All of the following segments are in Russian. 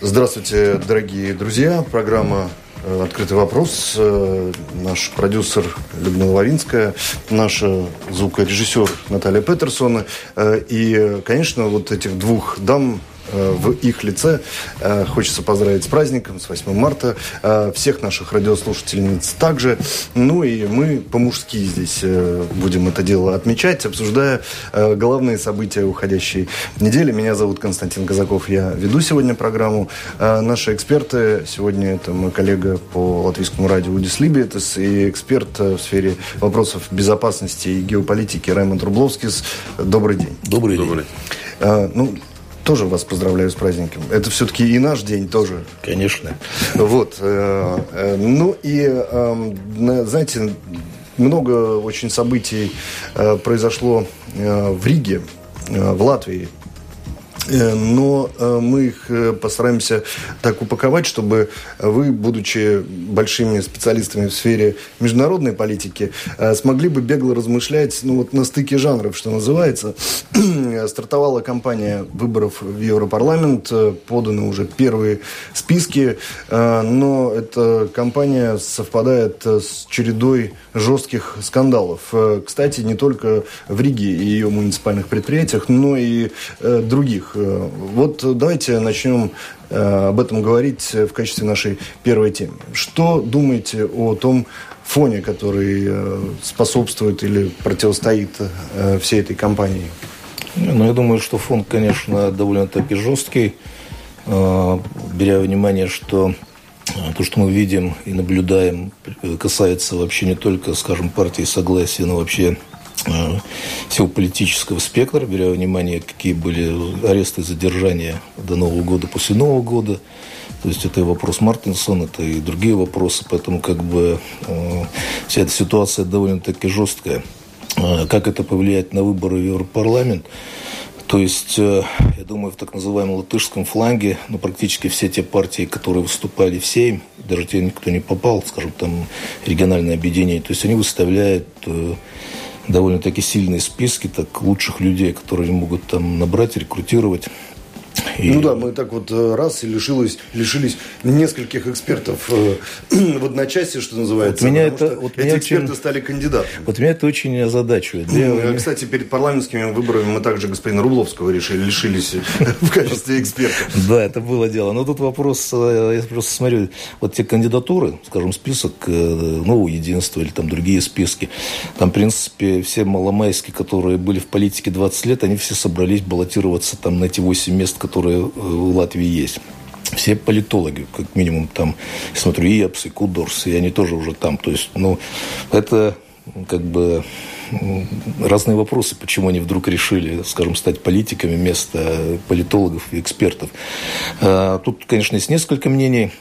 Здравствуйте, дорогие друзья. Программа э, «Открытый вопрос». Э, наш продюсер Людмила Лавинская, наш звукорежиссер Наталья Петерсон. Э, и, конечно, вот этих двух дам в их лице. Э, хочется поздравить с праздником, с 8 марта. Э, всех наших радиослушательниц также. Ну и мы по-мужски здесь будем это дело отмечать, обсуждая главные события уходящей недели. Меня зовут Константин Казаков, я веду сегодня программу. Наши эксперты сегодня это мой коллега по латвийскому радио Удис Либиетес и эксперт в сфере вопросов безопасности и геополитики Раймонд Рубловскис. Добрый день. Добрый день. Добрый день. Ну, тоже вас поздравляю с праздником. Это все-таки и наш день тоже. Конечно. Вот. Э, э, ну и, эм, знаете, много очень событий э, произошло в Риге, в Латвии но э, мы их э, постараемся так упаковать, чтобы вы, будучи большими специалистами в сфере международной политики, смогли бы бегло размышлять ну, вот на стыке жанров, что называется. Стартовала кампания выборов в Европарламент, поданы уже первые списки, но эта кампания совпадает с чередой жестких скандалов. Кстати, не только в Риге и ее муниципальных предприятиях, но и других Э, вот давайте начнем э, об этом говорить в качестве нашей первой темы. Что думаете о том фоне, который э, способствует или противостоит всей этой кампании? Ну, я думаю, что фон, конечно, довольно-таки жесткий, беря внимание, что то, что мы видим и наблюдаем, касается вообще не только, скажем, партии согласия, но вообще Э, всего политического спектра, беря во внимание, какие были аресты и задержания до Нового года, после Нового года. То есть это и вопрос Мартинсона, это и другие вопросы. Поэтому как бы э, вся эта ситуация довольно-таки жесткая. Э, как это повлияет на выборы в Европарламент? То есть, я думаю, в так называемом латышском фланге, ну, практически все те партии, которые выступали в Сейм, даже те, кто не попал, скажем, там, региональное объединение, то есть они выставляют довольно-таки сильные списки так лучших людей, которые могут там набрать, рекрутировать. И... Ну да, мы так вот э, раз и лишились, лишились нескольких экспертов э, в одночасье, что называется. Вот меня это, вот эти меня эксперты очень, стали кандидатами. Вот меня это очень озадачивает. Ну, я, кстати, перед парламентскими выборами мы также господина Рубловского решили, лишились в качестве эксперта. Да, это было дело. Но тут вопрос, э, я просто смотрю, вот те кандидатуры, скажем, список нового единства или там другие списки, там, в принципе, все маломайские, которые были в политике 20 лет, они все собрались баллотироваться там на эти 8 мест, которые в Латвии есть все политологи, как минимум там, смотрю, и Епс, и Кудорс, и они тоже уже там. То есть, ну, это как бы разные вопросы, почему они вдруг решили, скажем, стать политиками вместо политологов и экспертов. А, тут, конечно, есть несколько мнений.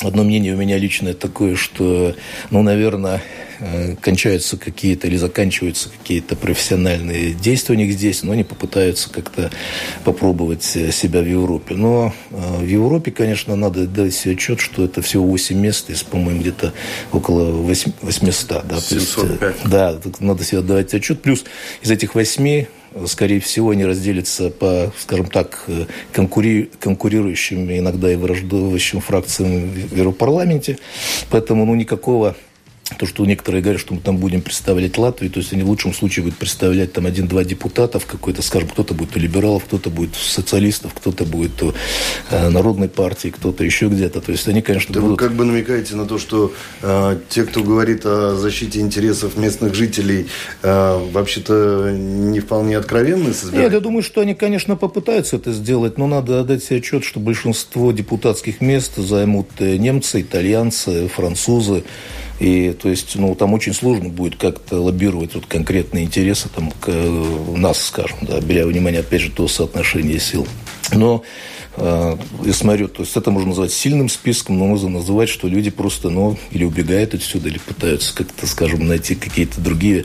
Одно мнение у меня личное такое, что, ну, наверное, Э, кончаются какие-то или заканчиваются какие-то профессиональные действия у них здесь, но они попытаются как-то попробовать себя в Европе. Но э, в Европе, конечно, надо дать себе отчет, что это всего 8 мест из, по-моему, где-то около 800. Да, 705. есть, да, надо себе отдавать отчет. Плюс из этих 8 скорее всего, они разделятся по, скажем так, э, конкури... конкурирующим, иногда и враждующим фракциям в Европарламенте. Поэтому ну, никакого то, что некоторые говорят, что мы там будем представлять Латвию, то есть они в лучшем случае будут представлять там один-два депутата в какой-то, скажем, кто-то будет у либералов, кто-то будет у социалистов, кто-то будет у э, Народной партии, кто-то еще где-то. То есть они, конечно, да будут... Вы как бы намекаете на то, что э, те, кто говорит о защите интересов местных жителей, э, вообще-то не вполне откровенны с Нет, я думаю, что они, конечно, попытаются это сделать, но надо отдать себе отчет, что большинство депутатских мест займут э, немцы, итальянцы, французы, и то есть, ну, там очень сложно будет как-то лоббировать вот конкретные интересы там, к, нас, скажем, да, беря внимание, опять же, то соотношение сил. Но э, я смотрю, то есть это можно назвать сильным списком, но можно называть, что люди просто, ну, или убегают отсюда, или пытаются как-то, скажем, найти какие-то другие,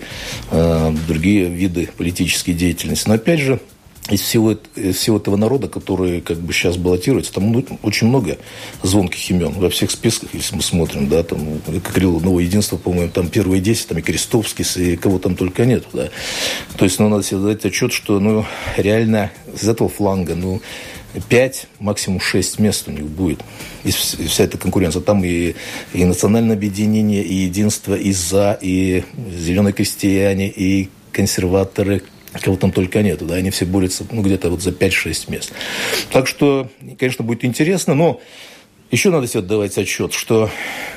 э, другие виды политической деятельности. Но опять же, из всего, из всего этого народа, который как бы сейчас баллотируется, там ну, очень много звонких имен во всех списках, если мы смотрим, да, там, как говорил, Новое Единство, по-моему, там первые 10, там и Крестовский, и кого там только нет, да. То есть, ну, надо себе дать отчет, что, ну, реально из этого фланга, ну, 5, максимум 6 мест у них будет. И вся эта конкуренция. Там и, и национальное объединение, и единство, и «За», и зеленые крестьяне, и консерваторы, кого там только нету, да, они все борются, ну, где-то вот за 5-6 мест. Так что, конечно, будет интересно, но еще надо себе отдавать отчет, что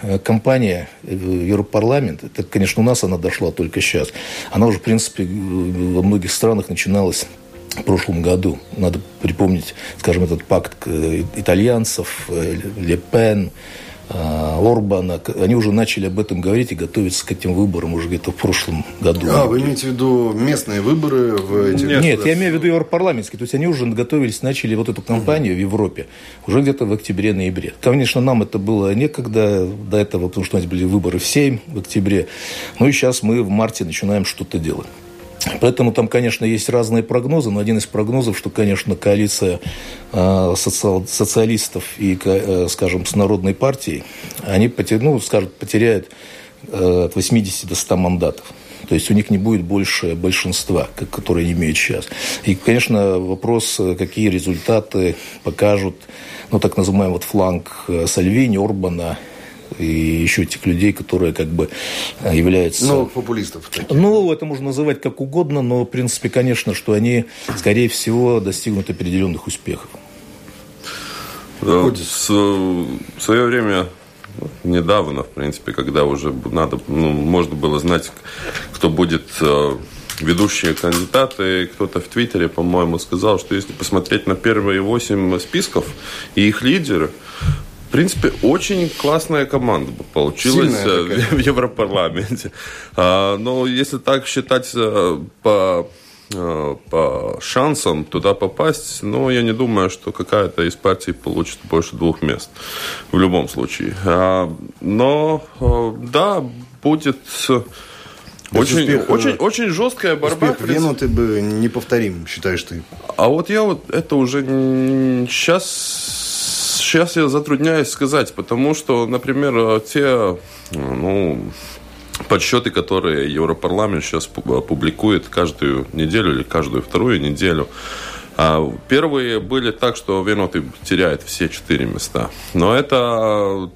э, компания э, Европарламент, это, конечно, у нас она дошла только сейчас, она уже, в принципе, во многих странах начиналась в прошлом году. Надо припомнить, скажем, этот пакт э, итальянцев, Ле Пен, Орбана, они уже начали об этом говорить и готовиться к этим выборам уже где-то в прошлом году. А, вы имеете в виду местные выборы в этих... Нет, Нет я имею в виду европарламентские. То есть они уже готовились, начали вот эту кампанию угу. в Европе уже где-то в октябре-ноябре. Конечно, нам это было некогда до этого, потому что у нас были выборы в 7 в октябре. Ну и сейчас мы в марте начинаем что-то делать. Поэтому там, конечно, есть разные прогнозы, но один из прогнозов, что, конечно, коалиция э, социал, социалистов и, э, скажем, с Народной партией, они ну, скажем, потеряют э, от 80 до 100 мандатов. То есть у них не будет больше большинства, которые имеют сейчас. И, конечно, вопрос, какие результаты покажут, ну, так называемый вот фланг Сальвини, Орбана – и еще этих людей, которые как бы э, являются... Ну, популистов. Таких. Ну, это можно называть как угодно, но, в принципе, конечно, что они, скорее всего, достигнут определенных успехов. Да, с, в свое время недавно, в принципе, когда уже надо, ну, можно было знать, кто будет э, ведущие кандидаты. Кто-то в Твиттере, по-моему, сказал, что если посмотреть на первые восемь списков и их лидеры, принципе, очень классная команда получилась э, в Европарламенте. А, но если так считать э, по э, по шансам туда попасть, но я не думаю, что какая-то из партий получит больше двух мест в любом случае. А, но да, будет очень, успех, очень, очень жесткая борьба. Успех Вену ты бы неповторим, считаешь ты? А вот я вот это уже сейчас Сейчас я затрудняюсь сказать, потому что, например, те ну, подсчеты, которые Европарламент сейчас публикует каждую неделю или каждую вторую неделю, а, Первые были так, что Веноты теряет все четыре места. Но это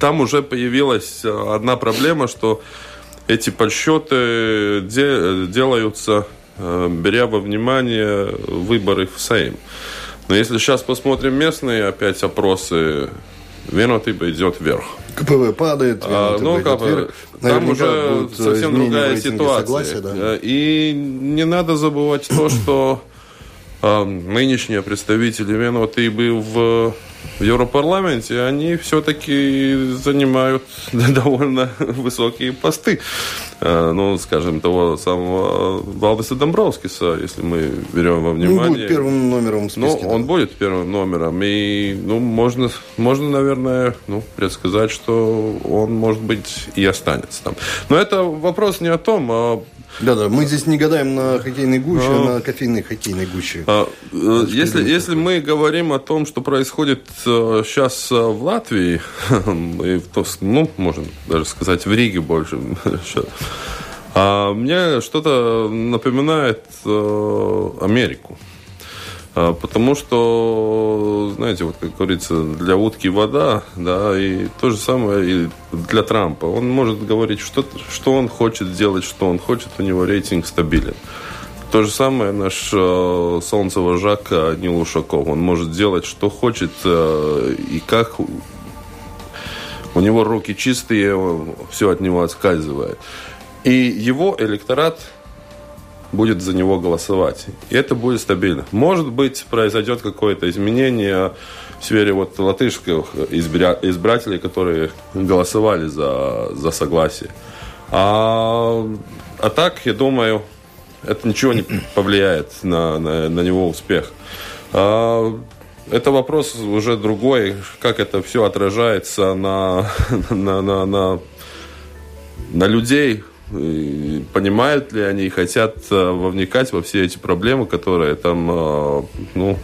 там уже появилась одна проблема, что эти подсчеты делаются, э, беря во внимание выборы в Сейм. Но если сейчас посмотрим местные опять опросы, Венотиба идет вверх. КПВ падает, а, ну, как вверх. Там уже совсем другая ситуация. Да? Э, и не надо забывать то, что э, нынешние представители Венотибы в в Европарламенте, они все-таки занимают довольно высокие посты. Э, ну, скажем, того самого Валдеса Домбровскиса, если мы берем во внимание. Он будет первым номером в списке. Ну, он будет первым номером. И, ну, можно, можно, наверное, ну, предсказать, что он, может быть, и останется там. Но это вопрос не о том, а да-да, мы здесь не гадаем на хоккейной гуще, а, на кофейной хоккейной гуще. А, э, если, если мы говорим о том, что происходит сейчас э, э, в Латвии, и в, ну, можно даже сказать, в Риге больше, а мне что-то напоминает Америку. А, потому что, знаете, вот как говорится, для утки вода, да, и то же самое и для Трампа. Он может говорить, что, что он хочет делать, что он хочет, у него рейтинг стабилен. То же самое наш э, солнцевожак Нил Ушаков. Он может делать, что хочет э, и как. У него руки чистые, все от него отскальзывает. И его электорат будет за него голосовать. И это будет стабильно. Может быть, произойдет какое-то изменение в сфере вот латышских избиря... избирателей, которые голосовали за, за согласие. А, а так, я думаю, это ничего не повлияет на, на, на него успех. А, это вопрос уже другой, как это все отражается на, на, на, на, на людей, понимают ли они и хотят э, вовникать во все эти проблемы, которые там, э, ну,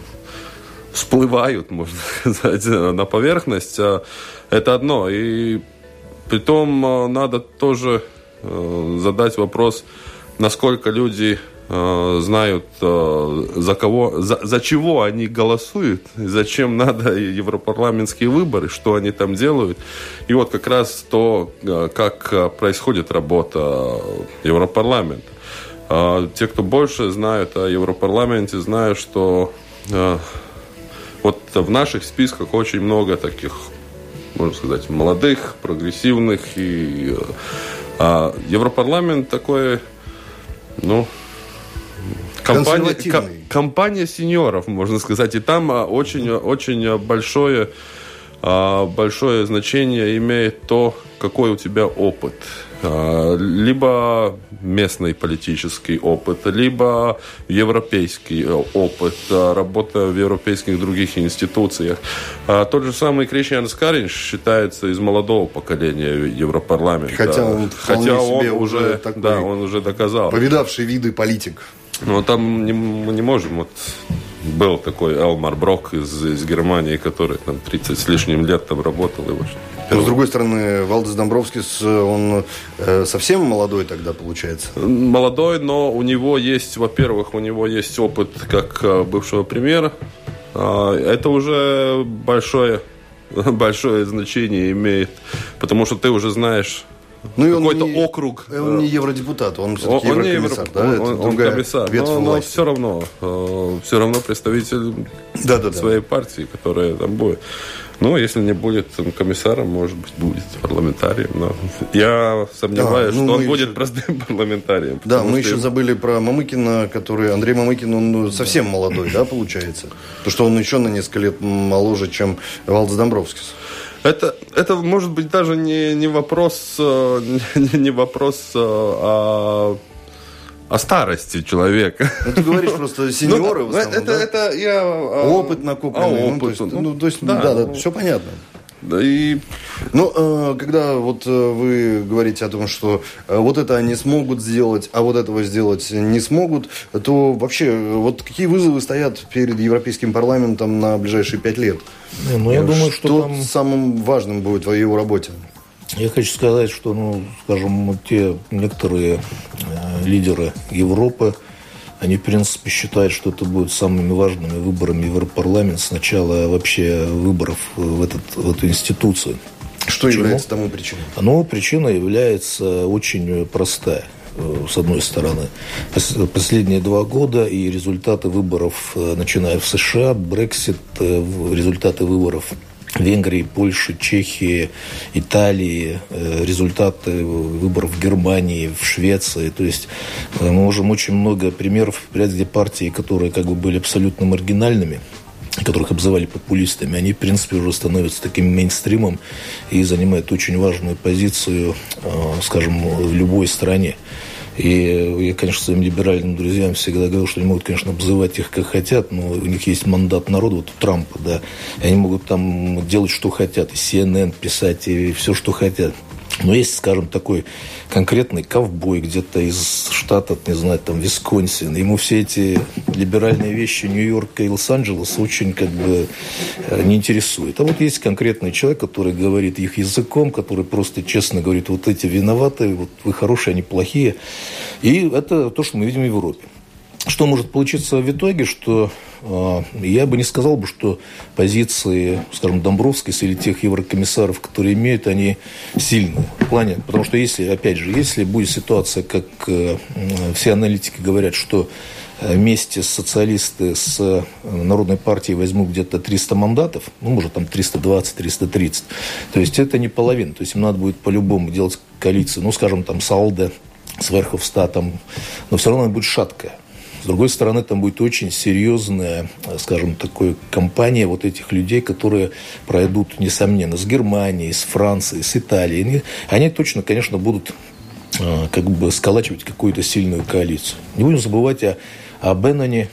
всплывают, можно сказать, на поверхность. Это одно. И притом э, надо тоже задать вопрос, насколько люди э, знают, э, за кого, за, за чего они голосуют, зачем надо европарламентские выборы, что они там делают. И вот как раз то, э, как происходит работа Европарламента. Те, кто больше знают о Европарламенте, знают, что вот в наших списках очень много таких, можно сказать, молодых, прогрессивных. И а Европарламент такой, ну, компания, компания сеньоров, можно сказать. И там а, очень, очень большое, а, большое значение имеет то, какой у тебя опыт. А, либо местный политический опыт, либо европейский э, опыт, работа в европейских других институциях. Тот же самый Кришьян Скаринш считается из молодого поколения Европарламента. Хотя он, Хотя он уже, такой да, он уже доказал. Повидавший виды политик. Ну, там не, мы не можем. Вот был такой Элмар Брок из, из Германии, который там 30 с лишним лет там работал. И но, с другой стороны, Валдес Домбровскис, он э, совсем молодой тогда, получается? Молодой, но у него есть, во-первых, у него есть опыт как э, бывшего премьера. А, это уже большое, большое значение имеет, потому что ты уже знаешь ну, какой-то не, округ. Он не евродепутат, он все-таки он, еврокомиссар. Он, да? он, он комиссар, но, но все равно, э, все равно представитель да, да, своей да. партии, которая там будет. Ну, если не будет комиссаром, может быть, будет парламентарием. Но я сомневаюсь, да, ну, что он будет еще... простым парламентарием. Да, мы еще забыли про Мамыкина, который... Андрей Мамыкин, он ну, совсем молодой, да, получается? То, что он еще на несколько лет моложе, чем Валдис Домбровскис. Это, это может быть даже не, не вопрос, э, не, не вопрос э, а о старости человека. Ну, ты говоришь просто сеньоры ну, в основном, это, да? это я... А, опыт накопленный. А, опыт, ну, то есть, ну, то есть да, да, да, ну, все понятно. Да и... Ну, э, когда вот вы говорите о том, что вот это они смогут сделать, а вот этого сделать не смогут, то вообще вот какие вызовы стоят перед Европейским парламентом на ближайшие пять лет? Не, ну, я думаю, что, что там... самым важным будет в его работе? Я хочу сказать, что, ну, скажем, те некоторые э, лидеры Европы, они, в принципе, считают, что это будет самыми важными выборами в Европарламент с начала вообще выборов в, этот, в эту институцию. Что Почему? является тому причиной? Ну, причина является очень простая э, с одной стороны. Последние два года и результаты выборов, э, начиная в США, Брексит, э, результаты выборов Венгрии, Польши, Чехии, Италии, э, результаты выборов в Германии, в Швеции. То есть э, мы можем очень много примеров, где партии, которые как бы были абсолютно маргинальными, которых обзывали популистами, они, в принципе, уже становятся таким мейнстримом и занимают очень важную позицию, э, скажем, в любой стране. И я, конечно, своим либеральным друзьям всегда говорил, что они могут, конечно, обзывать их как хотят, но у них есть мандат народа, вот у Трампа, да, и они могут там делать, что хотят, и CNN писать, и все, что хотят. Но есть, скажем, такой конкретный ковбой где-то из штата, не знаю, там, Висконсин. Ему все эти либеральные вещи Нью-Йорка и Лос-Анджелеса очень как бы э, не интересуют. А вот есть конкретный человек, который говорит их языком, который просто честно говорит, вот эти виноваты, вот вы хорошие, они плохие. И это то, что мы видим в Европе. Что может получиться в итоге, что э, я бы не сказал бы, что позиции, скажем, Домбровскис или тех еврокомиссаров, которые имеют, они сильные в плане, потому что если, опять же, если будет ситуация, как э, все аналитики говорят, что вместе с социалисты с э, Народной партией возьмут где-то 300 мандатов, ну, может, там 320-330, то есть это не половина, то есть им надо будет по-любому делать коалицию, ну, скажем, там, с Алде, с Верховстатом, но все равно она будет шаткая. С другой стороны, там будет очень серьезная, скажем, такой компания вот этих людей, которые пройдут, несомненно, с Германией, с Францией, с Италией. Они точно, конечно, будут а, как бы сколачивать какую-то сильную коалицию. Не будем забывать о, о Бенноне,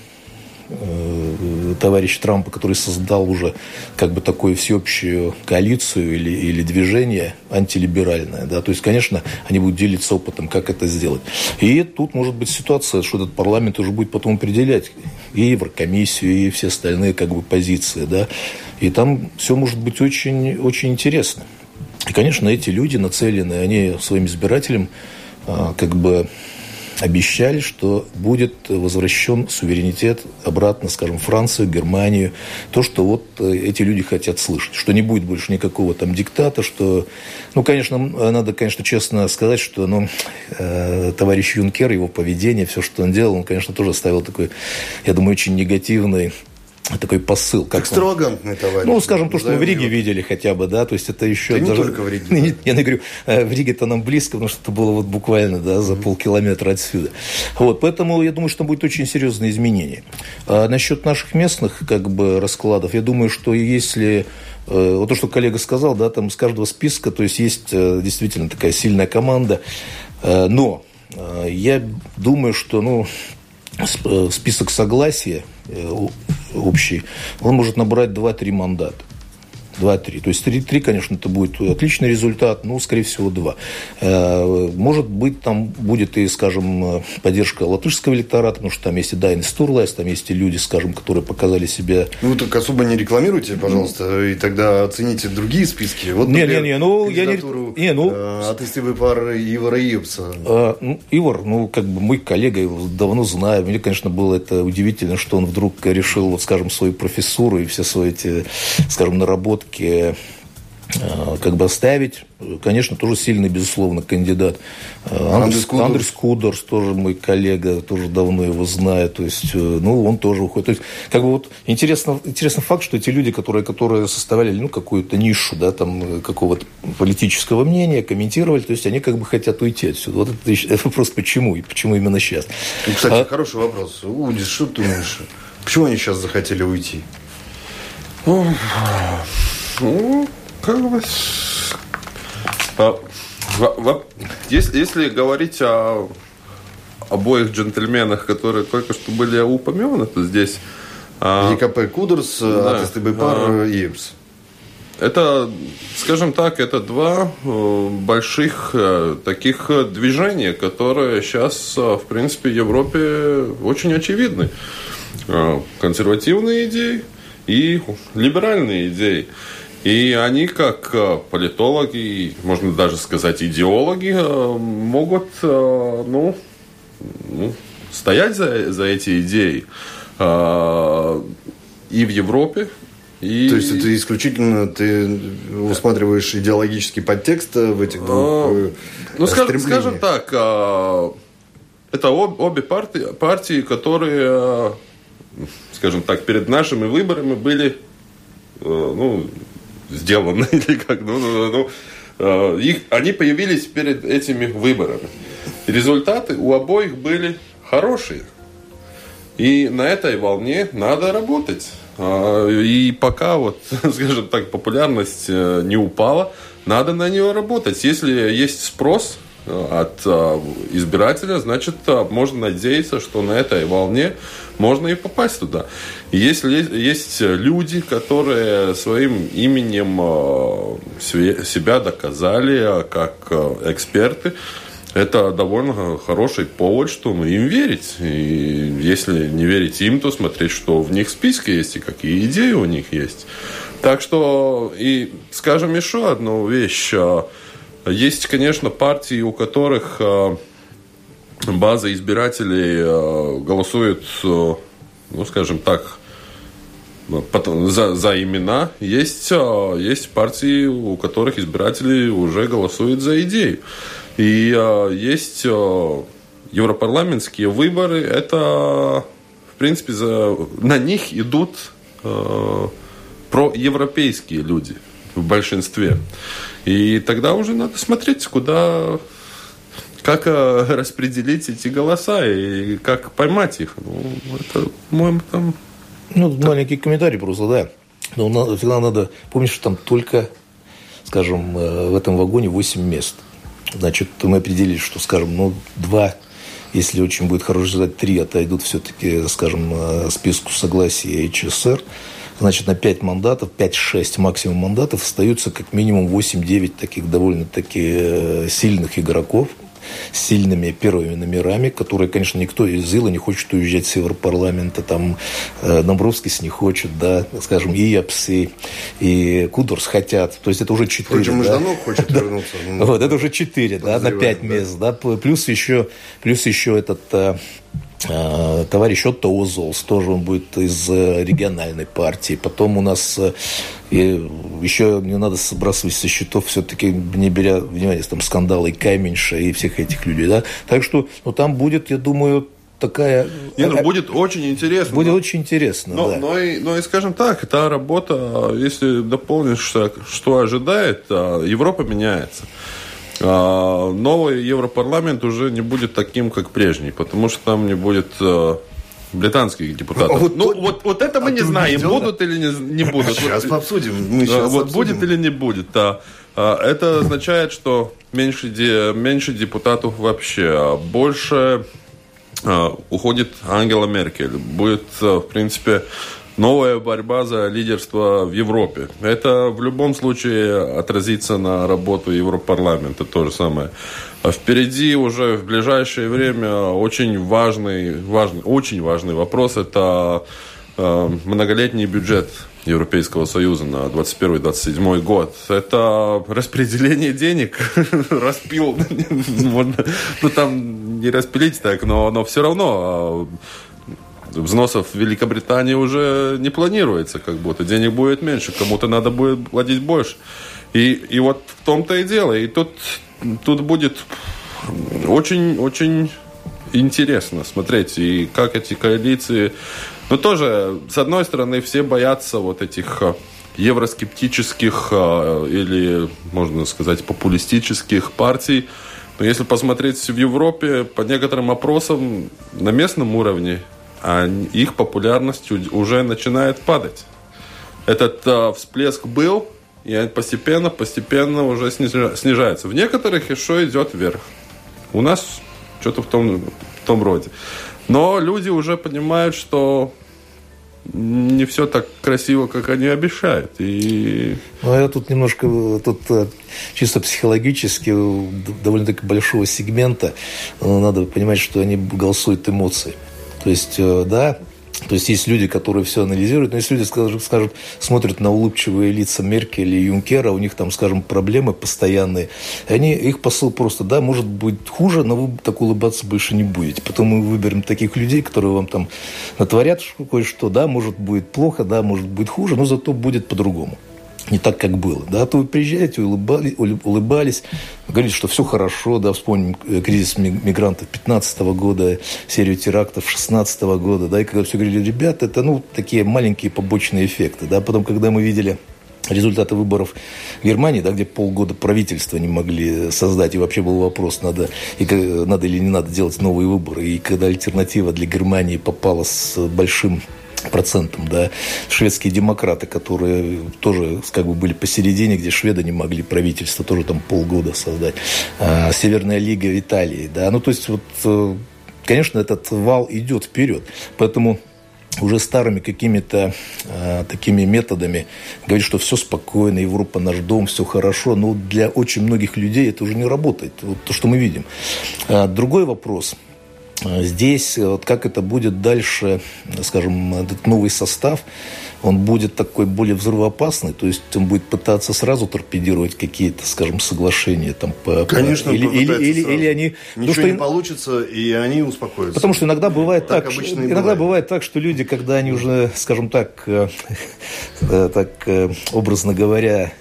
Э, товарищ Трампа, который создал уже как бы такую всеобщую коалицию или, или движение антилиберальное. Да? То есть, конечно, они будут делиться опытом, как это сделать. И тут может быть ситуация, что этот парламент уже будет потом определять и Еврокомиссию, и все остальные как бы позиции. Да? И там все может быть очень, очень интересно. И, конечно, эти люди нацелены, они своим избирателям а, как бы обещали, что будет возвращен суверенитет обратно, скажем, Францию, Германию. То, что вот э, эти люди хотят слышать. Что не будет больше никакого там диктата, что... Ну, конечно, надо, конечно, честно сказать, что ну, э, товарищ Юнкер, его поведение, все, что он делал, он, конечно, тоже оставил такой, я думаю, очень негативный такой посыл. Как Экстравагантный товарищ. Ну, скажем, то, что мы в Риге его. видели хотя бы, да, то есть это еще... Да даже... не только в Риге. Нет, я не говорю, э, в Риге-то нам близко, потому что это было вот буквально, да, за mm-hmm. полкилометра отсюда. Вот, поэтому я думаю, что будет очень серьезные изменения. А насчет наших местных, как бы, раскладов, я думаю, что если э, вот то, что коллега сказал, да, там с каждого списка, то есть есть э, действительно такая сильная команда, но я думаю, что, ну, список согласия общий, он может набрать 2-3 мандата. 2-3. То есть 3, конечно, это будет отличный результат, ну, скорее всего, 2. Э, может быть, там будет и, скажем, поддержка латышского электората, потому что там есть и Дайнес Стурлайс, там есть и люди, скажем, которые показали себя... Ну, так особо не рекламируйте, пожалуйста, и тогда оцените другие списки. Вот, не, не, не, ну, я не... не ну, э, от истыбы пар Ивара Ивса. Э, ну, Ивар, ну, как бы мой коллега, его давно знаю. Мне, конечно, было это удивительно, что он вдруг решил, вот, скажем, свою профессуру и все свои эти, скажем, наработки все-таки э, как бы оставить. Конечно, тоже сильный, безусловно, кандидат. Э, Андрес. Андрес Кудорс, тоже мой коллега, тоже давно его знаю. То есть, э, ну, он тоже уходит. То есть, как бы вот интересно, интересный факт, что эти люди, которые, которые составляли, ну, какую-то нишу, да, там, какого-то политического мнения, комментировали, то есть, они как бы хотят уйти отсюда. Вот это, это вопрос, почему, и почему именно сейчас. Ну, кстати, а... хороший вопрос. Удис, что ты думаешь? Почему они сейчас захотели уйти? Ну, как бы... А, если, если говорить о обоих джентльменах, которые только что были упомянуты здесь... А, ЕКП Кудерс, да, АТСТБ-пар а, ИПС. Это, скажем так, это два э, больших э, таких движения, которые сейчас, э, в принципе, в Европе очень очевидны. Консервативные идеи и либеральные идеи. И они, как э, политологи, можно даже сказать идеологи, э, могут э, ну, ну, стоять за, за эти идеи и в Европе, и... То есть это исключительно ты усматриваешь идеологический подтекст в этих двух Ну, скажем, скажем так, это обе партии, партии, которые, скажем так, перед нашими выборами были ну, сделано, или как, ну, ну, ну, ну э, их, они появились перед этими выборами. Результаты у обоих были хорошие. И на этой волне надо работать. А, и пока вот, скажем так, популярность э, не упала, надо на нее работать. Если есть спрос, от избирателя, значит, можно надеяться, что на этой волне можно и попасть туда. Если есть люди, которые своим именем а, себя доказали как эксперты, это довольно хороший повод, что ну, им верить. И если не верить им, то смотреть, что в них в списке есть и какие идеи у них есть. Так что, и скажем еще одну вещь. Есть, конечно, партии, у которых э, база избирателей э, голосует, э, ну, скажем так, за, за имена. Есть, есть партии, у которых избиратели уже голосуют за идею. И есть европарламентские выборы. Это, в принципе, за, на них идут проевропейские люди в большинстве. И тогда уже надо смотреть, куда как э, распределить эти голоса и как поймать их. Ну, это, по-моему, там... Ну, так... маленький комментарий просто, да. Но надо, всегда надо помнить, что там только, скажем, э, в этом вагоне 8 мест. Значит, мы определили, что, скажем, ну, два, если очень будет хороший результат, три отойдут все-таки, скажем, э, списку согласия ХСР значит, на 5 мандатов, 5-6 максимум мандатов остаются как минимум 8-9 таких довольно-таки э, сильных игроков. Сильными первыми номерами, которые, конечно, никто из Ила не хочет уезжать с Европарламента, там э, Домбровскис не хочет, да, скажем, и Япсы, и Кудорс хотят, то есть это уже четыре. Впрочем, да? хочет вернуться. Вот, это уже четыре, да, на пять мест, да, плюс еще, плюс еще этот Э, товарищ Отто Озолс, тоже он будет из э, региональной партии. Потом у нас э, и еще не надо сбрасывать со счетов, все-таки не беря внимание там скандалы Каменьша и всех этих людей. Да? Так что ну, там будет, я думаю, такая... Не, ну, будет очень интересно. Будет но, очень интересно, но, да. Но и, но и, скажем так, эта работа, если дополнишь, что ожидает, Европа меняется. А, новый Европарламент уже не будет таким, как прежний, потому что там не будет э, британских депутатов. Вот, ну, вот, вот это мы а не знаем, убежден, будут или не, не будут. Сейчас вот, обсудим. Мы сейчас вот обсудим. будет или не будет. А, это означает, что меньше, меньше депутатов вообще, а больше уходит Ангела Меркель. Будет, в принципе, новая борьба за лидерство в Европе. Это в любом случае отразится на работу Европарламента, то же самое. А впереди уже в ближайшее время очень важный, важный, очень важный вопрос – это э, многолетний бюджет Европейского Союза на 21-27 год. Это распределение денег, распил, ну там не распилить так, но, но все равно а, взносов в Великобритании уже не планируется, как будто денег будет меньше, кому-то надо будет платить больше. И, и вот в том-то и дело. И тут, тут будет очень-очень интересно смотреть, и как эти коалиции... Ну, тоже, с одной стороны, все боятся вот этих э, евроскептических э, или, можно сказать, популистических партий. Но если посмотреть в Европе, по некоторым опросам на местном уровне их популярность уже начинает падать. Этот э, всплеск был, и постепенно, постепенно уже снижается. В некоторых еще идет вверх. У нас что-то в том, в том роде. Но люди уже понимают, что не все так красиво, как они обещают. И... Ну, а я тут немножко, тут э, чисто психологически довольно-таки большого сегмента э, надо понимать, что они голосуют эмоциями. То есть, э, да, то есть есть люди, которые все анализируют, но есть люди, скажем, скажем, смотрят на улыбчивые лица Меркель и Юнкера, у них там, скажем, проблемы постоянные. И они, их посыл просто, да, может быть хуже, но вы так улыбаться больше не будете. Потом мы выберем таких людей, которые вам там натворят кое-что, да, может будет плохо, да, может быть хуже, но зато будет по-другому не так, как было. Да, то вы приезжаете, улыбали, улыбались, говорите, что все хорошо, да, вспомним э, кризис мигрантов 15 года, серию терактов 16 года, да, и когда все говорили, ребята, это, ну, такие маленькие побочные эффекты, да, потом, когда мы видели результаты выборов в Германии, да, где полгода правительства не могли создать, и вообще был вопрос, надо, и, надо или не надо делать новые выборы. И когда альтернатива для Германии попала с большим процентом, да, шведские демократы, которые тоже как бы были посередине, где шведы не могли правительство тоже там полгода создать, а, Северная лига в Италии, да, ну то есть вот, э, конечно, этот вал идет вперед, поэтому уже старыми какими-то э, такими методами говорить, что все спокойно, Европа наш дом, все хорошо, но для очень многих людей это уже не работает, вот то, что мы видим. А, другой вопрос – Здесь, вот как это будет дальше, скажем, этот новый состав, он будет такой более взрывоопасный, то есть он будет пытаться сразу торпедировать какие-то, скажем, соглашения там по, Конечно, или, или, или, или они ничего что, не получится и они успокоятся. Потому что иногда бывает так, так иногда бывает. бывает так, что люди, когда они уже, скажем так, э, э, так э, образно говоря,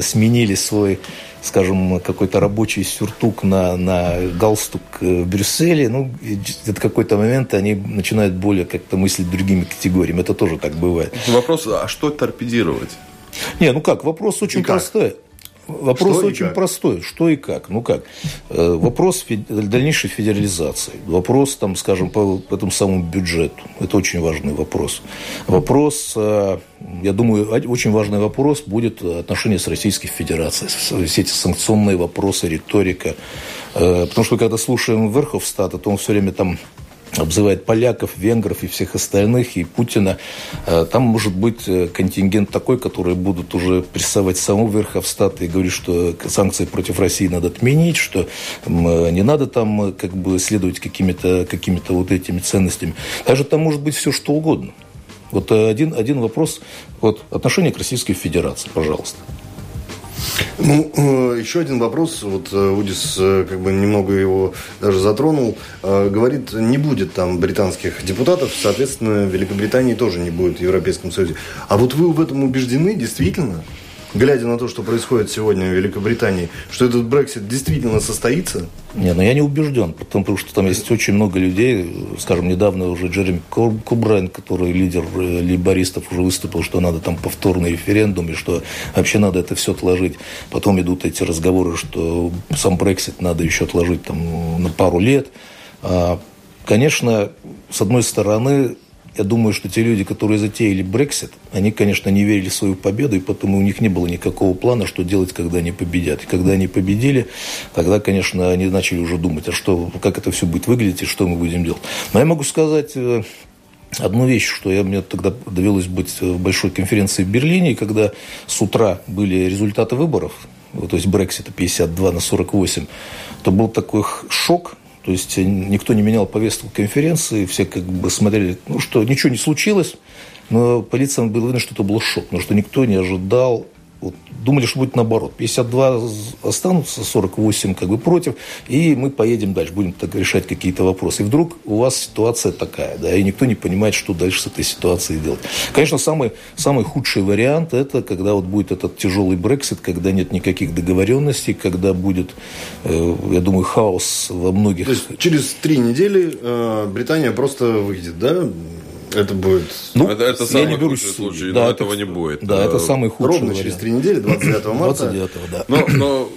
сменили свой скажем, какой-то рабочий сюртук на, на галстук в Брюсселе, ну, в какой-то момент они начинают более как-то мыслить другими категориями. Это тоже так бывает. Вопрос, а что торпедировать? Не, ну как, вопрос очень Никак. простой. Вопрос что очень простой. Что и как? Ну как? Э, вопрос дальнейшей федерализации. Вопрос, там, скажем, по этому самому бюджету. Это очень важный вопрос. Вопрос, э, я думаю, очень важный вопрос будет отношение с Российской Федерацией. Все эти санкционные вопросы, риторика. Э, потому что когда слушаем Верховстата, то он все время там обзывает поляков, венгров и всех остальных, и Путина. Э, там может быть э, контингент такой, который будут уже прессовать саму Верховстат и говорить, что санкции против России надо отменить, что не надо там как бы следовать какими-то какими вот этими ценностями. Даже там может быть все что угодно. Вот один, один вопрос. Вот отношение к Российской Федерации, пожалуйста. Ну, э, еще один вопрос. Вот э, Удис э, как бы немного его даже затронул. Говорит, не будет там британских депутатов, соответственно, Великобритании тоже не будет в Европейском Союзе. А вот вы в этом убеждены, действительно? Глядя на то, что происходит сегодня в Великобритании, что этот Брексит действительно состоится? Не, ну я не убежден, потому что там есть очень много людей, скажем, недавно уже Джереми Кубрайн, который лидер э, лейбористов, уже выступил, что надо там повторный референдум, и что вообще надо это все отложить. Потом идут эти разговоры, что сам Брексит надо еще отложить там на пару лет. А, конечно, с одной стороны, я думаю, что те люди, которые затеяли Брексит, они, конечно, не верили в свою победу, и потому у них не было никакого плана, что делать, когда они победят. И когда они победили, тогда, конечно, они начали уже думать, а что, как это все будет выглядеть и что мы будем делать. Но я могу сказать э, одну вещь, что я, мне тогда довелось быть в большой конференции в Берлине, когда с утра были результаты выборов, то есть Брексита 52 на 48, то был такой шок, то есть э, никто не менял повестку конференции, все как бы смотрели, ну что, ничего не случилось, но полиция было видно, что это был шок, потому что никто не ожидал вот, думали, что будет наоборот. 52 останутся, 48 как бы против, и мы поедем дальше, будем так решать какие-то вопросы. И вдруг у вас ситуация такая, да, и никто не понимает, что дальше с этой ситуацией делать. Конечно, самый, самый худший вариант – это когда вот будет этот тяжелый Брексит, когда нет никаких договоренностей, когда будет, э, я думаю, хаос во многих... То есть через три недели э, Британия просто выйдет, да? Это будет... Ну, это, это самый не худший случай, да, но это, этого не будет. Да, это самый худший Ровно вариант. через три недели, 29 марта. 29 да. Но, но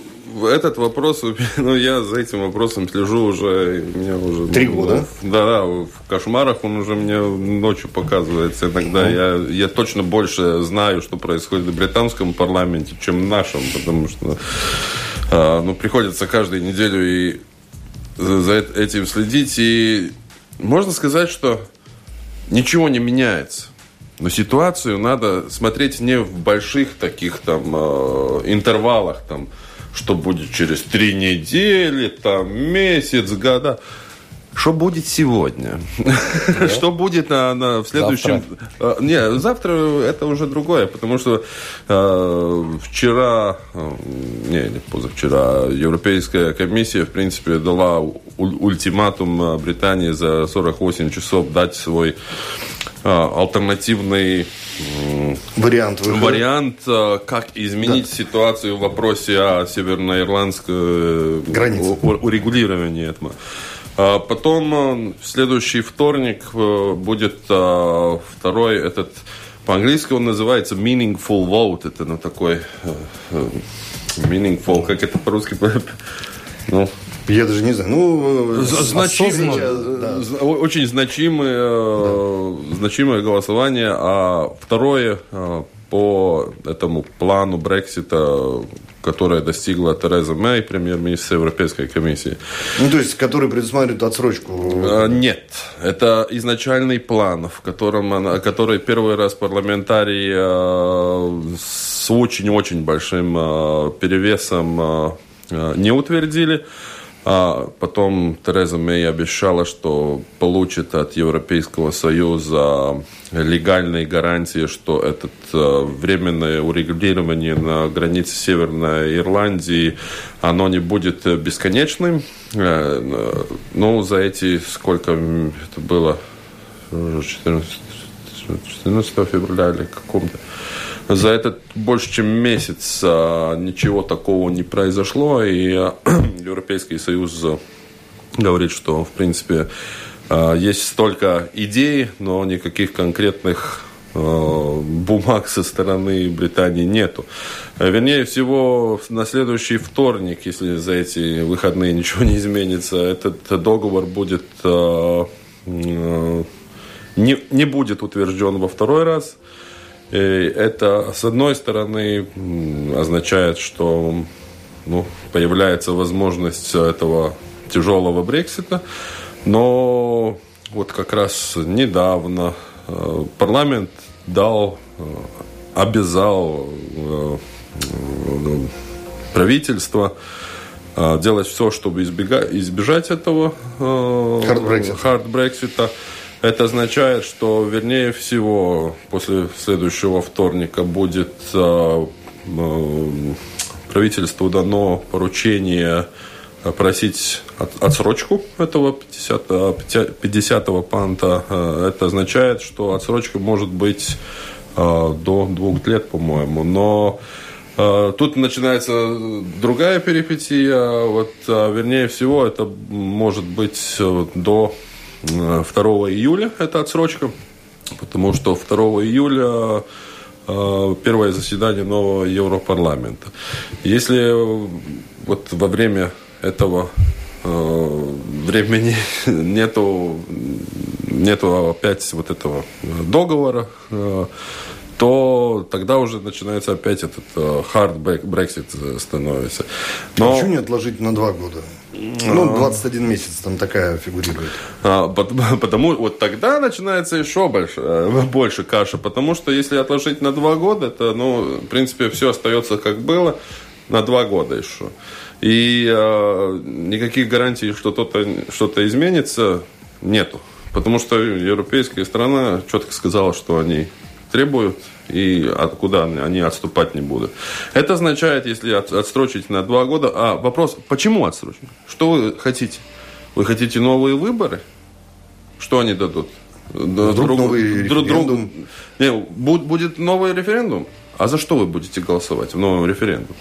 этот вопрос, ну, я за этим вопросом слежу уже, меня уже... Три года? Да, да, в кошмарах он уже мне ночью показывается иногда. Я, я точно больше знаю, что происходит в британском парламенте, чем в нашем, потому что, а, ну, приходится каждую неделю и за этим следить. И можно сказать, что ничего не меняется. Но ситуацию надо смотреть не в больших таких там э, интервалах, там, что будет через три недели, там, месяц, года. Что будет сегодня? Да. что будет на, на, в следующем... Завтра. А, не, завтра это уже другое, потому что э, вчера, э, не, не позавчера, Европейская комиссия, в принципе, дала ультиматум Британии за 48 часов дать свой э, альтернативный вариант, выхода. вариант, как изменить да. ситуацию в вопросе о северноирландской границе урегулировании этого. А потом э, в следующий вторник э, будет э, второй этот по-английски он называется meaningful vote. Это ну, такой meaningful, как это по-русски? Ну, я даже не знаю. Ну, значимое, да. очень значимое, да. значимое голосование. А второе по этому плану Брексита, которое достигла Тереза Мэй, премьер-министр Европейской комиссии. Ну, то есть, который предусматривает отсрочку? А, нет. Это изначальный план, в котором она, который первый раз парламентарии а, с очень-очень большим а, перевесом не утвердили. А потом Тереза Мэй обещала, что получит от Европейского Союза легальные гарантии, что это э, временное урегулирование на границе Северной Ирландии, оно не будет бесконечным. Э, но за эти, сколько это было, 14, 14 февраля или каком-то, за этот больше чем месяц а, ничего такого не произошло, и а, Европейский Союз говорит, что, в принципе, а, есть столько идей, но никаких конкретных бумаг со стороны Британии нету. Вернее всего, на следующий вторник, если за эти выходные ничего не изменится, этот договор будет не, не будет утвержден во второй раз. И это, с одной стороны, означает, что ну, появляется возможность этого тяжелого Брексита, но вот как раз недавно парламент дал, обязал правительство делать все, чтобы избегать, избежать этого хард-брексита. Это означает, что, вернее всего, после следующего вторника будет э, э, правительству дано поручение просить отсрочку этого 50, 50 панта. Это означает, что отсрочка может быть э, до двух лет, по-моему. Но Тут начинается другая перипетия. Вот, вернее всего, это может быть до 2 июля это отсрочка, потому что 2 июля э, первое заседание нового Европарламента. Если вот во время этого э, времени нету, нету опять вот этого договора, э, то тогда уже начинается опять этот hard Brexit становится. Но... А почему не отложить на два года? Ну, 21 а. месяц там такая фигурирует. А, потому вот тогда начинается еще больше, э, больше каша, потому что если отложить на два года, то, ну, в принципе, все остается как было на два года еще. И э, никаких гарантий, что что-то что изменится, нету. Потому что европейская страна четко сказала, что они требуют и откуда они отступать не будут. Это означает, если отстрочить на два года... А, вопрос, почему отсрочить? Что вы хотите? Вы хотите новые выборы? Что они дадут? Вдруг друг, новый друг, референдум? Друг, не, будет новый референдум? А за что вы будете голосовать в новом референдуме?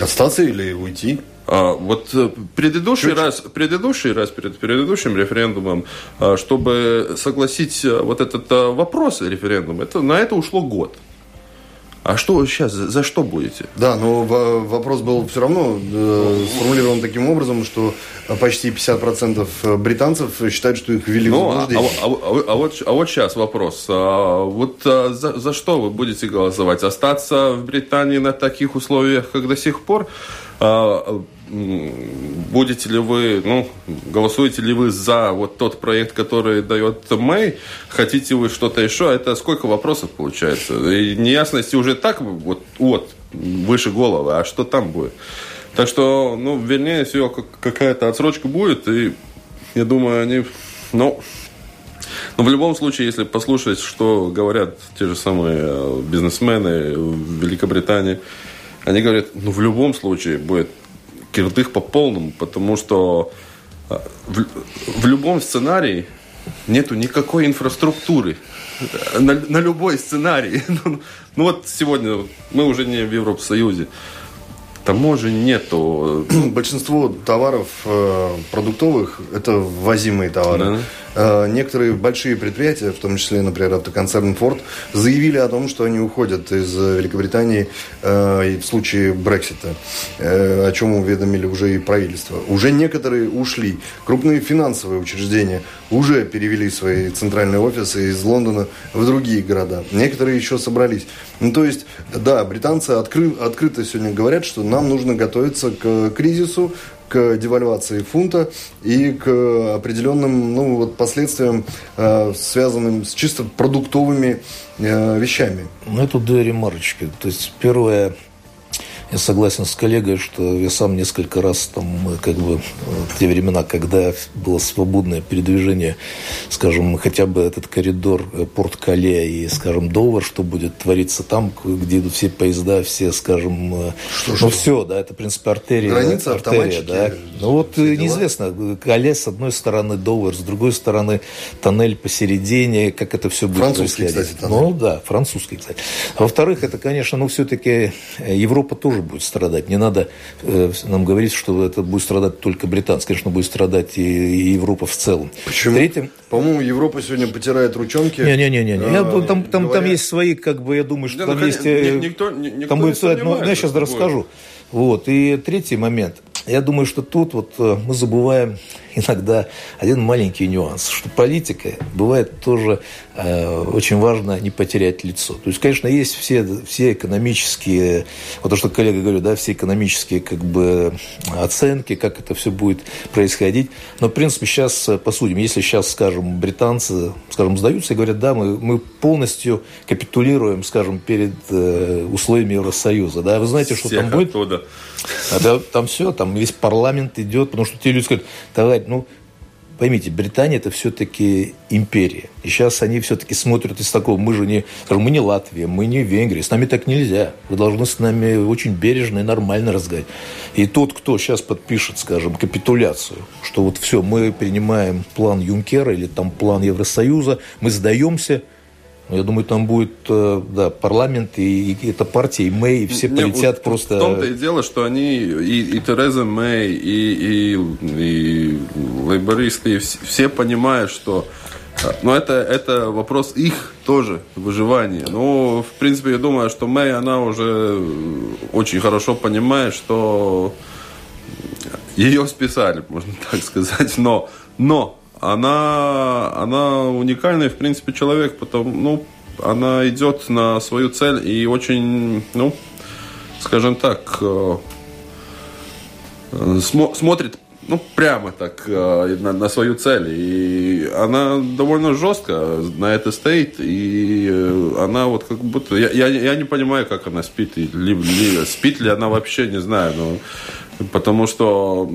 Остаться или уйти? А, вот э, предыдущий Чуть. раз, предыдущий раз перед предыдущим референдумом, а, чтобы согласить э, вот этот э, вопрос референдума, это, на это ушло год. А что сейчас, за что будете? Да, но вопрос был все равно э, сформулирован таким образом, что почти 50% британцев считают, что их ввели ну, в а, заблуждение. А, а, а, а, вот, а вот сейчас вопрос. А, вот а, за, за что вы будете голосовать? Остаться в Британии на таких условиях, как до сих пор? А, будете ли вы, ну, голосуете ли вы за вот тот проект, который дает Мэй, хотите вы что-то еще, это сколько вопросов получается. И неясности уже так вот, вот выше головы, а что там будет. Так что, ну, вернее всего, какая-то отсрочка будет, и я думаю, они, ну, но в любом случае, если послушать, что говорят те же самые э, бизнесмены в Великобритании, они говорят, ну, в любом случае будет кирдых по полному, потому что а, в, в любом сценарии нету никакой инфраструктуры на, на любой сценарий. Ну, ну вот сегодня мы уже не в Европсоюзе. Таможен нету. Большинство товаров э, продуктовых это ввозимые товары. Да. Э, некоторые большие предприятия, в том числе, например, автоконцерн Ford, заявили о том, что они уходят из Великобритании э, в случае Брексита, э, о чем уведомили уже и правительство. Уже некоторые ушли. Крупные финансовые учреждения уже перевели свои центральные офисы из Лондона в другие города. Некоторые еще собрались. Ну, то есть, да, британцы откры, открыто сегодня говорят, что нам нужно готовиться к кризису, к девальвации фунта и к определенным ну, вот, последствиям, э, связанным с чисто продуктовыми э, вещами. Ну, это две ремарочки. То есть, первое, я согласен с коллегой, что я сам несколько раз там, как бы, в те времена, когда было свободное передвижение, скажем, хотя бы этот коридор э, Порт-Кале и, скажем, Довар, что будет твориться там, где идут все поезда, все, скажем, э, что, ну, что? все, да, это, в принципе, артерия. Граница, артерия, да. Ну, вот неизвестно, Кале с одной стороны, Довар, с другой стороны, тоннель посередине, как это все будет Французский, происходить. кстати, тоннель. Ну, да, французский, кстати. А во-вторых, это, конечно, ну, все-таки Европа тоже тоже будет страдать. Не надо э, нам говорить, что это будет страдать только британцы. Конечно, будет страдать и, и Европа в целом. Почему? Третьим... По-моему, Европа сегодня потирает ручонки. Не-не-не. А, там, там, говоря... там есть свои, как бы, я думаю, что да, там ну, есть... Э, никто, никто там будет... Ну, я сейчас расскажу. Вот. И третий момент. Я думаю, что тут вот э, мы забываем иногда один маленький нюанс, что политика бывает тоже очень важно не потерять лицо. То есть, конечно, есть все, все экономические, вот то, что коллега говорит, да, все экономические как бы оценки, как это все будет происходить. Но, в принципе, сейчас посудим. Если сейчас, скажем, британцы, скажем, сдаются и говорят, да, мы, мы полностью капитулируем, скажем, перед э, условиями Евросоюза, да, вы знаете, что Всех там будет? Оттуда. А, там все, там весь парламент идет, потому что те люди скажут, товарищ, ну, поймите, Британия это все-таки империя. И сейчас они все-таки смотрят из такого, мы же не, мы не Латвия, мы не Венгрия, с нами так нельзя. Вы должны с нами очень бережно и нормально разговаривать. И тот, кто сейчас подпишет, скажем, капитуляцию, что вот все, мы принимаем план Юнкера или там план Евросоюза, мы сдаемся – я думаю, там будет э, да, парламент и, и эта партия, и Мэй, и все Не, полетят вот просто... В том-то и дело, что они, и, и Тереза Мэй, и, и, и лейбористы, и все, все понимают, что э, но это, это вопрос их тоже выживания. Ну, в принципе, я думаю, что Мэй, она уже очень хорошо понимает, что ее списали, можно так сказать. Но, но она, она уникальный, в принципе, человек, потому, ну, она идет на свою цель и очень, ну, скажем так, э, смо, смотрит ну, прямо так э, на, на свою цель. И она довольно жестко на это стоит. И э, она вот как будто... Я, я, я не понимаю, как она спит. Или, или спит ли она вообще, не знаю. Но, потому что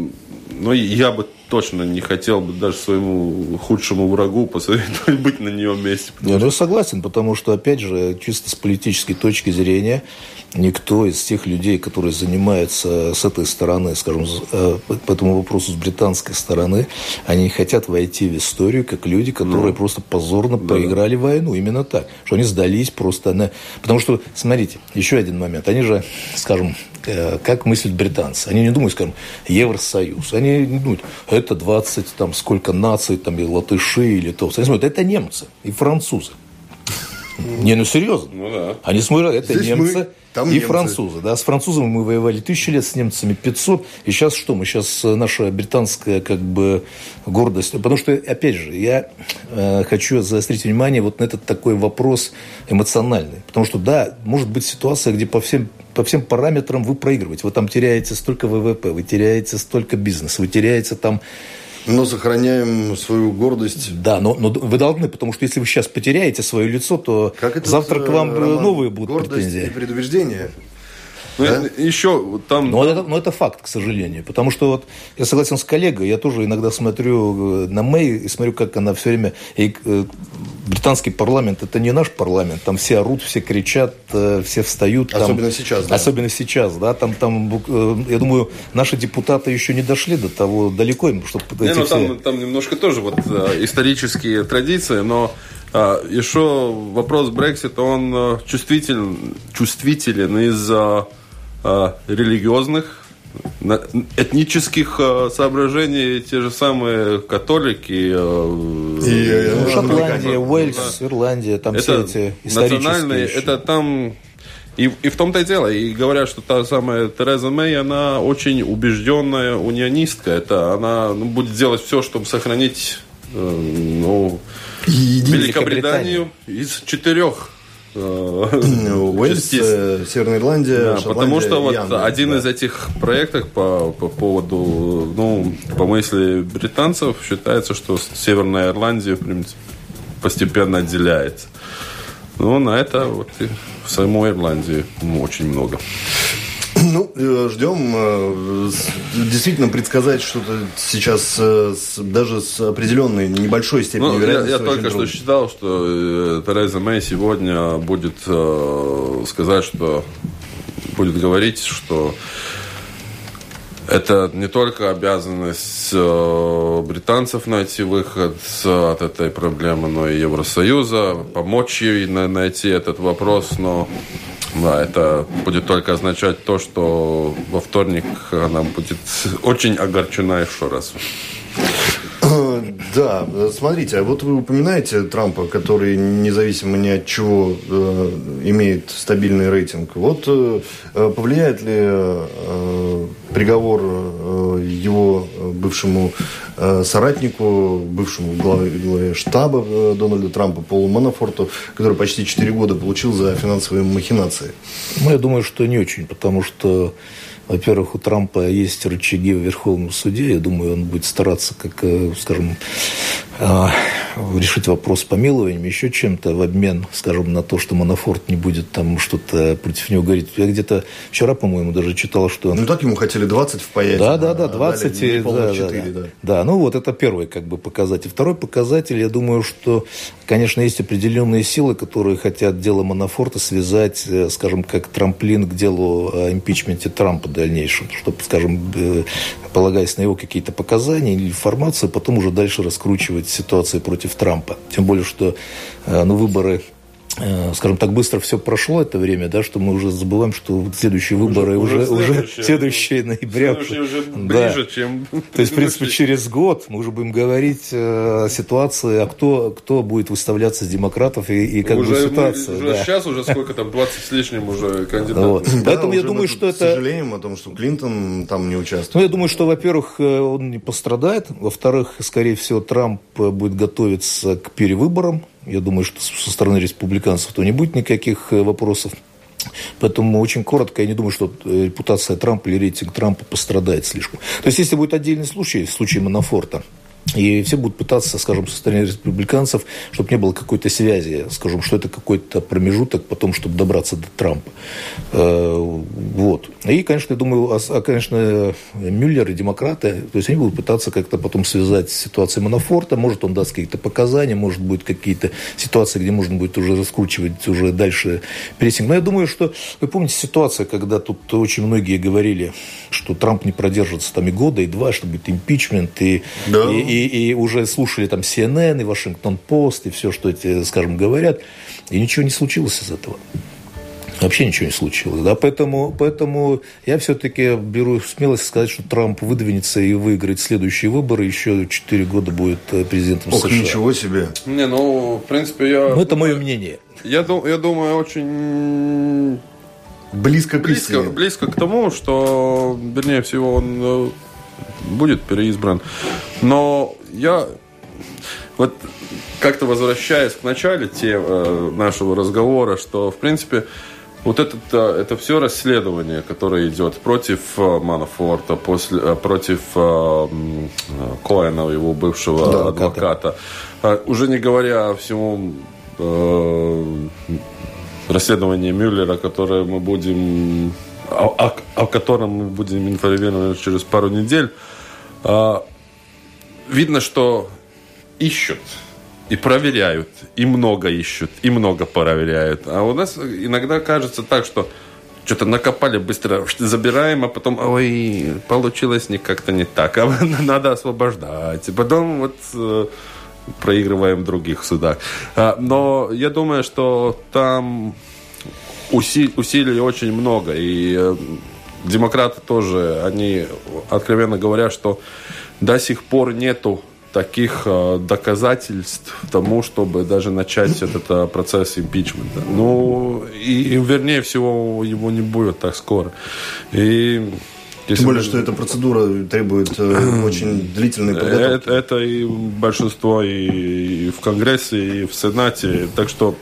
ну, я бы точно не хотел бы даже своему худшему врагу посоветовать быть на нее месте. Я ну, согласен, потому что, опять же, чисто с политической точки зрения, никто из тех людей, которые занимаются с этой стороны, скажем, э, по этому вопросу с британской стороны, они хотят войти в историю как люди, которые ну, просто позорно да. проиграли войну. Именно так. Что они сдались просто на... Потому что, смотрите, еще один момент. Они же, скажем, как мыслят британцы. Они не думают, скажем, Евросоюз. Они не думают, это 20, там, сколько наций, там, и латыши, и литовцы. Они смотрят, это немцы и французы. Не, ну серьезно. Ну, да. Они смотрят, это Здесь немцы мы, там и немцы. французы. Да, с французами мы воевали тысячи лет, с немцами 500. И сейчас что? Мы сейчас э, наша британская как бы гордость. Потому что, опять же, я э, хочу заострить внимание вот на этот такой вопрос эмоциональный. Потому что, да, может быть ситуация, где по всем по всем параметрам вы проигрываете. Вы там теряете столько ВВП, вы теряете столько бизнеса, вы теряете там но сохраняем свою гордость. Да, но, но вы должны, потому что если вы сейчас потеряете свое лицо, то как это завтра к вам Роман, новые будут гордость претензии. и предубеждение. Ну, да? еще там... Но это, но это факт, к сожалению. Потому что вот я согласен с коллегой, я тоже иногда смотрю э, на Мэй и смотрю, как она все время... И, э, британский парламент – это не наш парламент. Там все орут, все кричат, э, все встают. Там, особенно сейчас, да. Особенно сейчас, да. Там, там, я думаю, наши депутаты еще не дошли до того далеко, чтобы не, ну, все... там, там немножко тоже вот исторические традиции, но а, еще вопрос Брексита, он чувствителен, чувствителен из-за религиозных, этнических э, соображений те же самые католики. Э, и, ну, Шотландия, Уэльс, да. Ирландия, там это все эти национальные, еще. это там и, и в том-то и дело. И говорят, что та самая Тереза Мэй, она очень убежденная унионистка. Это она ну, будет делать все, чтобы сохранить ну, Великобританию из четырех Э, Уэльс, э, Северная Ирландия, да, Потому что вот Англия, один да. из этих проектов по, по поводу, ну, по мысли британцев, считается, что Северная Ирландия, в принципе, постепенно отделяется. Но на это вот и в самой Ирландии очень много. Ну, э, ждем. Э, действительно, предсказать что-то сейчас э, даже с определенной небольшой степенью ну, вероятности. Я, я только трудно. что считал, что Тереза Мэй сегодня будет сказать, что будет говорить, что это не только обязанность британцев найти выход от этой проблемы, но и Евросоюза, помочь ей найти этот вопрос, но да, это будет только означать то, что во вторник она будет очень огорчена еще раз. Да, смотрите, а вот вы упоминаете Трампа, который независимо ни от чего э, имеет стабильный рейтинг. Вот э, повлияет ли э, приговор э, его бывшему соратнику, бывшему главе штаба Дональда Трампа Полу Манафорту, который почти 4 года получил за финансовые махинации? Ну, я думаю, что не очень, потому что во-первых, у Трампа есть рычаги в Верховном суде. Я думаю, он будет стараться, как, э, скажем, э, решить вопрос помилованием, еще чем-то в обмен, скажем, на то, что Манафорт не будет там что-то против него говорить. Я где-то вчера, по-моему, даже читал, что... Ну, так ему хотели 20 впаять. Да, да, да, 20. И, да, 4, да, да. да, ну вот это первый как бы показатель. Второй показатель, я думаю, что, конечно, есть определенные силы, которые хотят дело Манафорта связать, э, скажем, как трамплин к делу о импичменте Трампа дальнейшем, чтобы, скажем, э, полагаясь на его какие-то показания или информацию, потом уже дальше раскручивать ситуацию против Трампа. Тем более, что э, ну, выборы скажем так, быстро все прошло это время, да, что мы уже забываем, что следующие выборы уже, уже, следующие, следующие ноября. Следующие уже ближе, да. чем... То есть, в принципе, через год мы уже будем говорить э, о ситуации, а кто, кто будет выставляться с демократов и, и как уже, будет ситуация. Уже да. сейчас уже сколько там, 20 с лишним уже кандидатов. Вот. Да, Поэтому я думаю, что это... Сожалением о том, что Клинтон там не участвует. Ну, я думаю, что, во-первых, э, он не пострадает, во-вторых, скорее всего, Трамп будет готовиться к перевыборам, я думаю, что со стороны республиканцев то не будет никаких э, вопросов. Поэтому очень коротко, я не думаю, что э, репутация Трампа или рейтинг Трампа пострадает слишком. То есть, если будет отдельный случай, случай Манафорта, и все будут пытаться, скажем, со стороны республиканцев, чтобы не было какой-то связи, скажем, что это какой-то промежуток потом, чтобы добраться до Трампа. Э, вот. И, конечно, я думаю, а, конечно, Мюллер и демократы, то есть они будут пытаться как-то потом связать с ситуацией Манафорта, может, он даст какие-то показания, может, будет какие-то ситуации, где можно будет уже раскручивать уже дальше прессинг. Но я думаю, что, вы помните ситуация, когда тут очень многие говорили, что Трамп не продержится там и года, и два, что будет импичмент, и, да. и, и и, уже слушали там CNN, и Вашингтон-Пост, и все, что эти, скажем, говорят, и ничего не случилось из этого. Вообще ничего не случилось. Да? Поэтому, поэтому я все-таки беру смелость сказать, что Трамп выдвинется и выиграет следующие выборы. Еще 4 года будет э, президентом Ох, США. ничего себе. Не, ну, в принципе, я... Ну, это мое мнение. Я, я думаю, очень... Близко к близко, близко к тому, что, вернее всего, он э, будет переизбран. Но я вот как-то возвращаясь к начале тем, э, нашего разговора, что, в принципе, вот это, это все расследование, которое идет против э, Манафорта, после, э, против э, Коэна, его бывшего да, адвоката, э, уже не говоря о всему э, расследовании Мюллера, которое мы будем о, о, о котором мы будем информированы через пару недель, а, видно, что ищут и проверяют, и много ищут, и много проверяют. А у нас иногда кажется так, что что-то накопали быстро, забираем, а потом, ой, получилось не как-то не так, а надо освобождать. И потом вот э, проигрываем других судах. А, но я думаю, что там усилий очень много, и э, демократы тоже, они откровенно говорят, что до сих пор нету таких э, доказательств тому, чтобы даже начать этот э, процесс импичмента. Ну, и, и вернее всего его не будет так скоро. И если Тем более, мы... что эта процедура требует э, очень длительной подготовки. Это, это и большинство и, и в Конгрессе, и в Сенате. Так что,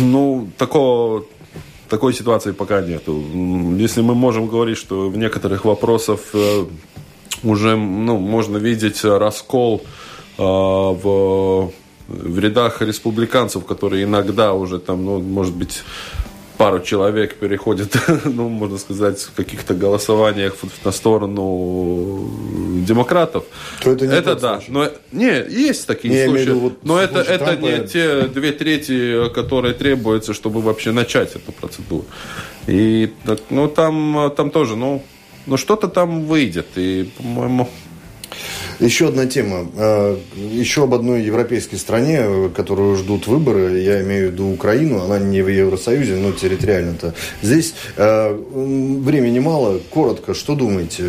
ну, такого такой ситуации пока нету. Если мы можем говорить, что в некоторых вопросах э, уже ну, можно видеть раскол э, в, в рядах республиканцев, которые иногда уже там, ну, может быть, пару человек переходит, ну, можно сказать, в каких-то голосованиях на сторону демократов. То это не это да. Случай. Но, не, есть такие не, случаи. Виду, вот но это, это Трампа... не те две трети, которые требуются, чтобы вообще начать эту процедуру. И, ну, там, там тоже, ну, ну, что-то там выйдет. И, по-моему, еще одна тема. А, еще об одной европейской стране, которую ждут выборы, я имею в виду Украину, она не в Евросоюзе, но территориально-то. Здесь а, времени мало. Коротко, что думаете?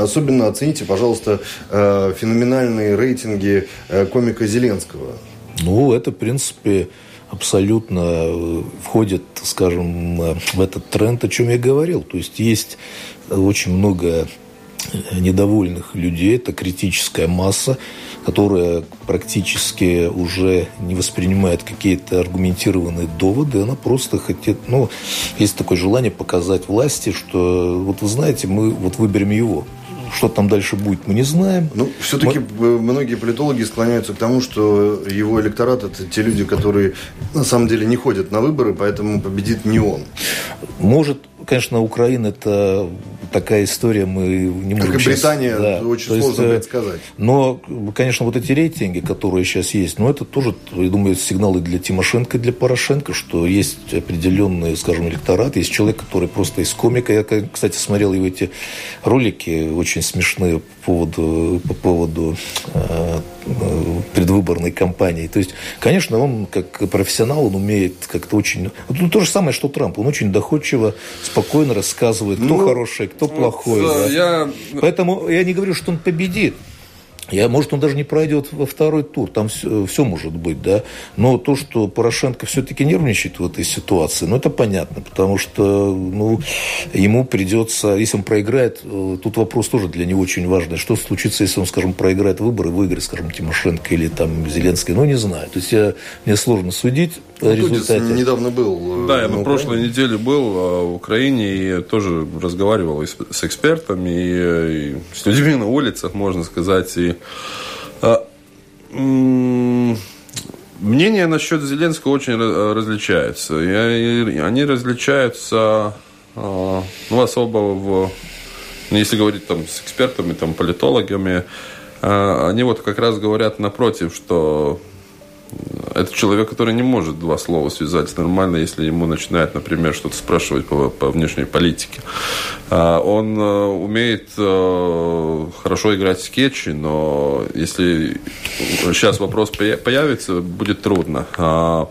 Особенно оцените, пожалуйста, феноменальные рейтинги комика Зеленского. Ну, это, в принципе, абсолютно э, входит, скажем, в этот тренд, о чем я говорил. То есть есть очень много недовольных людей, это критическая масса, которая практически уже не воспринимает какие-то аргументированные доводы, она просто хочет, ну, есть такое желание показать власти, что вот вы знаете, мы вот выберем его. Что там дальше будет, мы не знаем. Ну, все-таки мы... многие политологи склоняются к тому, что его электорат – это те люди, которые на самом деле не ходят на выборы, поэтому победит не он. Может, конечно, Украина – это такая история, мы не можем Как и Британия, сейчас, да, очень сложно есть, э, предсказать. Но, конечно, вот эти рейтинги, которые сейчас есть, ну, это тоже, я думаю, сигналы для Тимошенко и для Порошенко, что есть определенный, скажем, электорат, есть человек, который просто из комика. Я, кстати, смотрел его эти ролики, очень смешные по поводу, по поводу э, предвыборной кампании. То есть, конечно, он как профессионал, он умеет как-то очень... Ну, то же самое, что Трамп. Он очень доходчиво, спокойно рассказывает, кто ну, хороший, кто плохой. Вот, да. я... Поэтому я не говорю, что он победит. Я, может, он даже не пройдет во второй тур, там все, все может быть, да. Но то, что Порошенко все-таки нервничает в этой ситуации, ну, это понятно, потому что, ну, ему придется, если он проиграет, э, тут вопрос тоже для него очень важный, что случится, если он, скажем, проиграет выборы, выиграет, скажем, Тимошенко или там Зеленский, ну, не знаю. То есть я, мне сложно судить ну, результате. недавно был. Э, да, я на прошлой неделе был э, в Украине и тоже разговаривал и с, с экспертами, и, и с людьми на улицах, можно сказать, и а, Мнения насчет Зеленского очень различаются. И они различаются а, ну, особо в... Ну, если говорить там, с экспертами, там, политологами, а, они вот как раз говорят напротив, что это человек, который не может два слова связать нормально, если ему начинают, например, что-то спрашивать по, по внешней политике. А, он э, умеет э, хорошо играть скетчи, но если сейчас вопрос появится, будет трудно. А,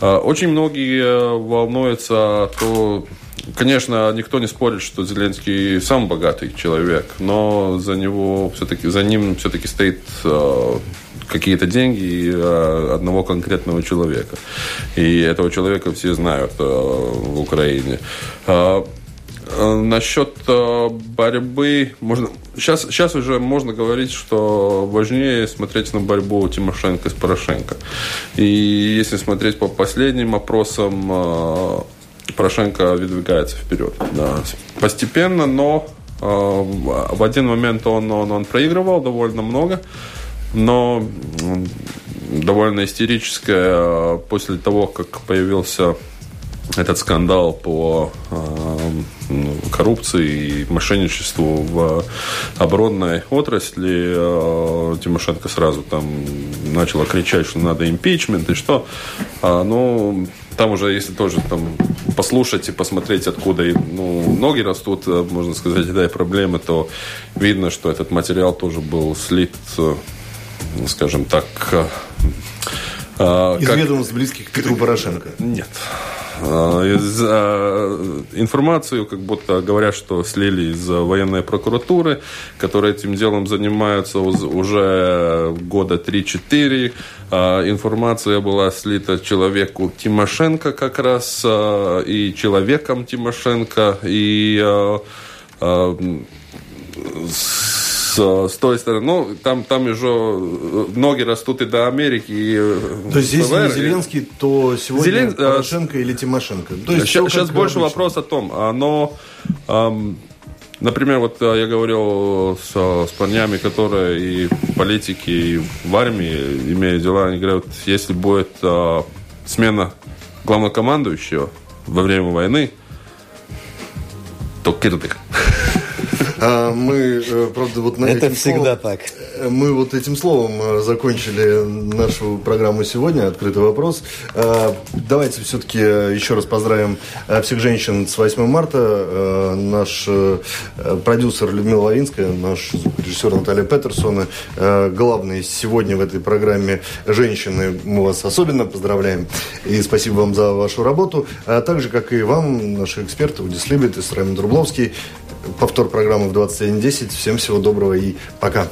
а, очень многие э, волнуются, то Конечно, никто не спорит, что Зеленский сам богатый человек, но за него все-таки за ним все-таки стоит какие-то деньги э, одного конкретного человека. И этого человека все знают э, в Украине. А, э, насчет борьбы, можно, сейчас, сейчас уже можно говорить, что важнее смотреть на борьбу Тимошенко с Порошенко. И если смотреть по последним опросам, Порошенко выдвигается вперед. Да. Постепенно, но в один момент он, он, он проигрывал довольно много но довольно истерическая а, после того, как появился этот скандал по э, коррупции и мошенничеству в оборонной отрасли, э, Тимошенко сразу там начала кричать, что надо импичмент и что. А, ну, там уже, если тоже там послушать и посмотреть, откуда ну, ноги растут, можно сказать, да, и проблемы, то видно, что этот материал тоже был слит скажем так... Э, э, Из как... ведомств близких к Петру Порошенко? Нет. Э, из, информацию, как будто говорят, что слили из военной прокуратуры, которые этим делом занимаются уже года 3-4. Информация была слита человеку Тимошенко как раз, и человеком Тимошенко, и с, с той стороны. Ну, там, там уже э, ноги растут и до Америки. И э, то есть, если не Зеленский, то сегодня Зелен... Э, Порошенко или Тимошенко? То есть, сейчас сейчас больше обычно. вопрос о том, но... Эм, Например, вот я говорил с, с парнями, которые и в политике, и в армии имеют дела, они говорят, если будет а, смена главнокомандующего во время войны, то кирдык. А, мы, э, правда, вот на Это всегда словом, так. Э, мы вот этим словом э, закончили нашу программу сегодня, «Открытый вопрос». А, давайте все-таки еще раз поздравим всех женщин с 8 марта. Наш продюсер Людмила Лавинская, наш режиссер Наталья Петерсона, главные сегодня в этой программе женщины. Мы вас особенно поздравляем. И спасибо вам за вашу работу. А также, как и вам, наши эксперты Удис Либет и Срайм Друбловский. Повтор программы в 21.10. Всем всего доброго и пока.